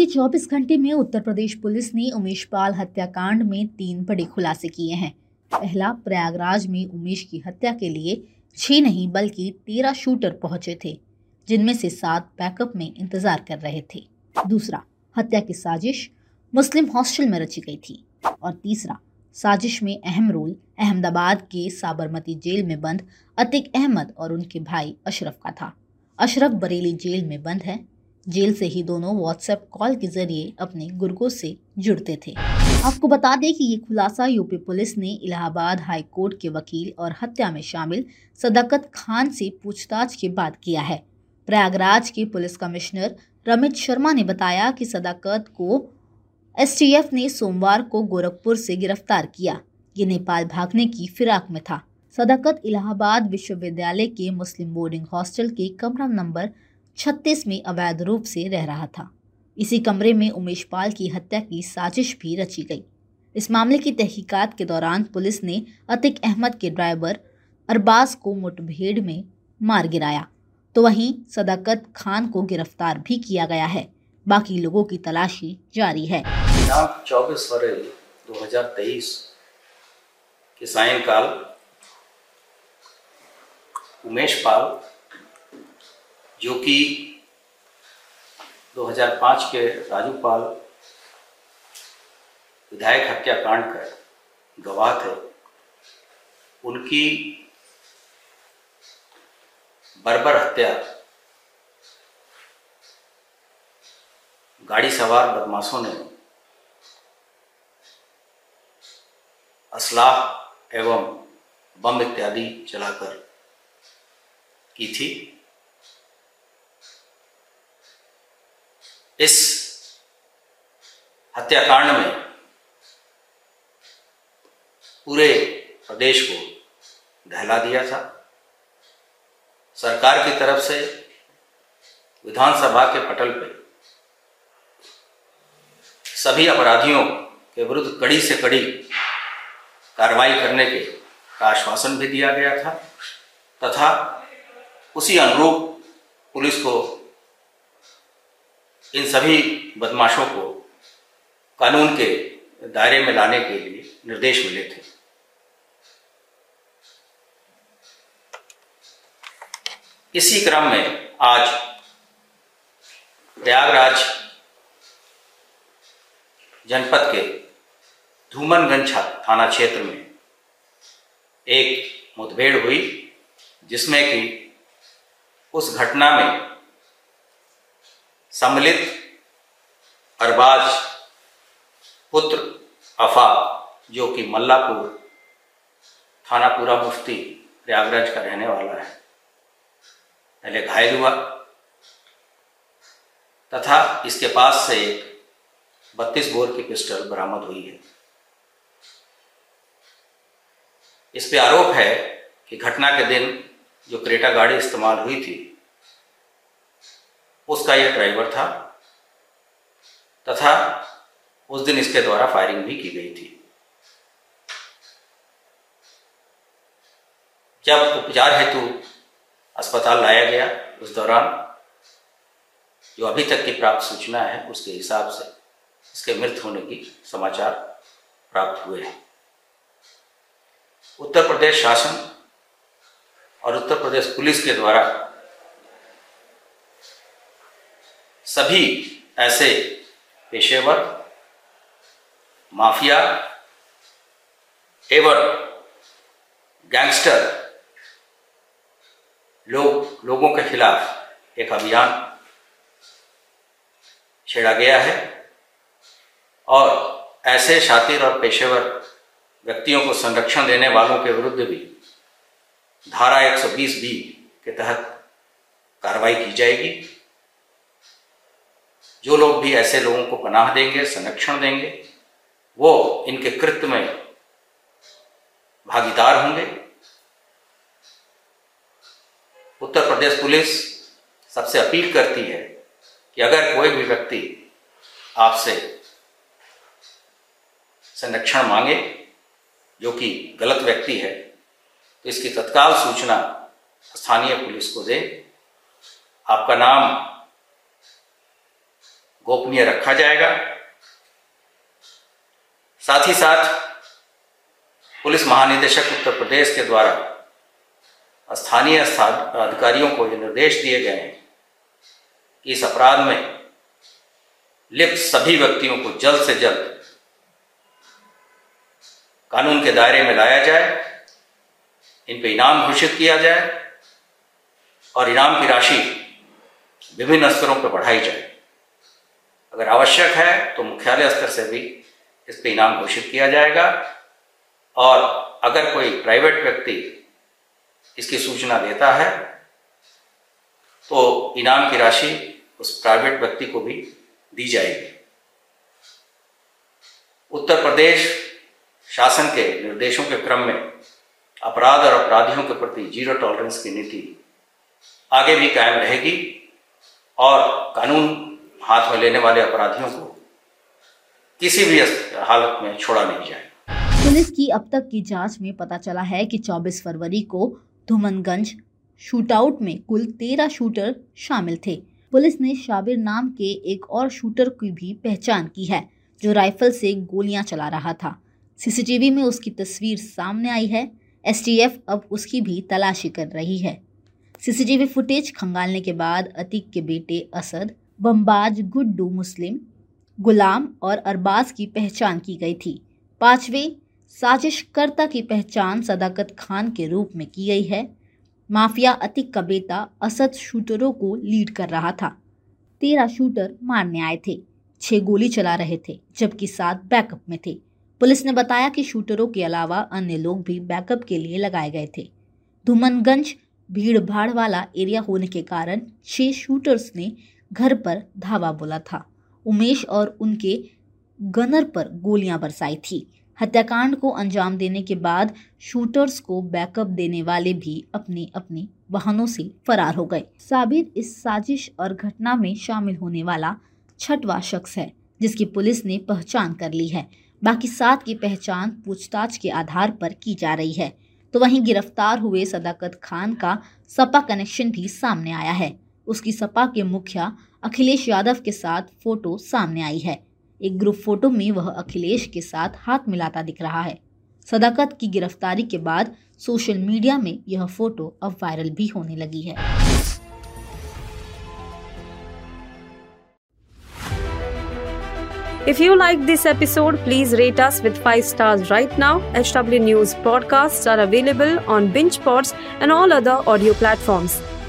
बीते 24 घंटे में उत्तर प्रदेश पुलिस ने उमेश पाल हत्याकांड में तीन बड़े खुलासे किए हैं। पहला, प्रयागराज में उमेश की हत्या के लिए छह नहीं, बल्कि तेरह शूटर पहुँचे थे, जिनमें से सात बैकअप में इंतज़ार कर रहे थे। दूसरा, हत्या की साजिश मुस्लिम हॉस्टल में रची गई थी। और तीसरा, साजिश में अहम रोल अहमदाबाद के साबरमती जेल में बंद अतिक अहमद और उनके भाई अशरफ का था। अशरफ बरेली जेल में बंद है। जेल से ही दोनों व्हाट्सएप कॉल के ज़रिए अपने गुर्गों से जुड़ते थे। आपको बता दें कि ये खुलासा यूपी पुलिस ने इलाहाबाद हाई कोर्ट के वकील और हत्या में शामिल सदाकत खान से पूछताछ के बाद किया है। प्रयागराज के पुलिस कमिश्नर रमित शर्मा ने बताया कि सदाकत को एसटीएफ ने सोमवार को गोरखपुर से गिरफ़्तार किया। ये नेपाल भागने की फिराक में था। सदाकत इलाहाबाद विश्वविद्यालय के मुस्लिम बोर्डिंग हॉस्टल के कमरा नंबर 36 में अवैध रूप से रह रहा था। इसी कमरे में उमेश पाल की हत्या की साजिश भी रची गई। इस मामले की तहकीकात के दौरान पुलिस ने अतिक अहमद के ड्राइवर अरबाज को मुठभेड़ में मार गिराया। तो वहीं सदाकत खान को गिरफ़्तार भी किया गया है। बाकी लोगों की तलाशी जारी है। दिनांक 24 फरवरी 2023 के सायंकाल उमेश पाल जो कि 2005 के राजू पाल विधायक हत्याकांड का गवाह थे, उनकी बर्बर हत्या, गाड़ी सवार बदमाशों ने असलाह एवं बम इत्यादि चलाकर की थी। इस हत्याकांड में पूरे प्रदेश को दहला दिया था। सरकार की तरफ़ से विधानसभा के पटल पे सभी अपराधियों के विरुद्ध कड़ी से कड़ी कार्रवाई करने के का आश्वासन भी दिया गया था तथा उसी अनुरूप पुलिस को इन सभी बदमाशों को कानून के दायरे में लाने के लिए निर्देश मिले थे। इसी क्रम में आज प्रयागराज जनपद के धूमनगंज थाना क्षेत्र में एक मुठभेड़ हुई, जिसमें कि उस घटना में सम्मिलित अरबाज पुत्र अफा, जो कि मल्लापुर थानापुरा मुफ्ती, प्रयागराज का रहने वाला है। पहले घायल हुआ, तथा इसके पास से एक बत्तीस बोर की पिस्टल बरामद हुई है। इस पे आरोप है कि घटना के दिन जो क्रेटा गाड़ी इस्तेमाल हुई थी उसका यह ड्राइवर था तथा उस दिन इसके द्वारा फायरिंग भी की गई थी। जब उपचार हेतु अस्पताल लाया गया उस दौरान? जो अभी तक की प्राप्त सूचना है, उसके हिसाब से इसके मृत होने की समाचार प्राप्त हुए हैं। उत्तर प्रदेश शासन और उत्तर प्रदेश पुलिस के द्वारा सभी ऐसे पेशेवर, माफिया एवं गैंगस्टर लोग, लोगों के खिलाफ एक अभियान छेड़ा गया है और ऐसे शातिर और पेशेवर व्यक्तियों को संरक्षण देने वालों के विरुद्ध भी धारा 120 बी के तहत कार्रवाई की जाएगी। जो लोग भी ऐसे लोगों को पनाह देंगे, संरक्षण देंगे, वो इनके कृत्य में भागीदार होंगे। उत्तर प्रदेश पुलिस सबसे अपील करती है कि अगर कोई भी व्यक्ति आपसे संरक्षण मांगे, जो कि गलत व्यक्ति है तो इसकी तत्काल सूचना स्थानीय पुलिस को दे। आपका नाम गोपनीय रखा जाएगा। साथ ही साथ पुलिस महानिदेशक उत्तर प्रदेश के द्वारा स्थानीय अधिकारियों को ये निर्देश दिए गए हैं कि इस अपराध में लिप्त सभी व्यक्तियों को जल्द से जल्द कानून के दायरे में लाया जाए, इन पर इनाम घोषित किया जाए और इनाम की राशि विभिन्न स्तरों पर बढ़ाई जाए। अगर आवश्यक है तो मुख्यालय स्तर से भी इस पर इनाम घोषित किया जाएगा। और अगर कोई प्राइवेट व्यक्ति इसकी सूचना देता है तो इनाम की राशि उस प्राइवेट व्यक्ति को भी दी जाएगी। उत्तर प्रदेश शासन के निर्देशों के क्रम में अपराध और अपराधियों के प्रति ज़ीरो टॉलरेंस की नीति आगे भी कायम रहेगी और कानून हाथ में लेने वाले अपराधियों को किसी भी हालत में छोड़ा नहीं जाए। पुलिस की अब तक की जाँच में पता चला है कि 24 फरवरी को धुमनगंज शूटआउट में कुल 13 शूटर शामिल थे। पुलिस ने शाबिर नाम के एक और शूटर की भी पहचान की है, जो राइफल से गोलियाँ चला रहा था। सीसीटीवी में उसकी तस्वीर सामने आई है। एसटीएफ अब उसकी भी तलाशी कर रही है। सीसीटीवी फुटेज खंगालने के बाद अतीक के बेटे असद बम्बाज गुड्डू मुस्लिम, गुलाम और अरबाज की पहचान की गई थी। पाँचवें साजिशकर्ता की पहचान सदाकत खान के रूप में की गई है। माफिया अतिक का बेटा असद शूटरों को लीड कर रहा था। तेरह शूटर मारने आए थे, छह गोली चला रहे थे, जबकि सात बैकअप में थे। पुलिस ने बताया कि शूटरों के अलावा अन्य लोग भी बैकअप के लिए लगाए गए थे। धुमनगंज भीड़ भाड़ वाला एरिया होने के कारण छह शूटर्स ने घर पर धावा बोला था। उमेश और उनके गनर पर गोलियाँ बरसाई थी। हत्याकांड को अंजाम देने के बाद शूटर्स को बैकअप देने वाले भी अपने अपने वाहनों से फरार हो गए। साबिर इस साजिश और घटना में शामिल होने वाला छठवा शख्स है, जिसकी पुलिस ने पहचान कर ली है। बाकी सात की पहचान पूछताछ के आधार पर की जा रही है। तो वहीं गिरफ़्तार हुए सदाकत खान का सपा कनेक्शन भी सामने आया है। उसकी सपा के मुखिया अखिलेश यादव के साथ फ़ोटो सामने आई है एक ग्रुप फ़ोटो में वह अखिलेश के साथ हाथ मिलाता दिख रहा है सदाकत की गिरफ्तारी के बाद सोशल मीडिया में यह फ़ोटो अब वायरल भी होने लगी है If you like this episode, please rate us with 5 stars right now. HW News podcasts are available on BingePods and all other audio platforms.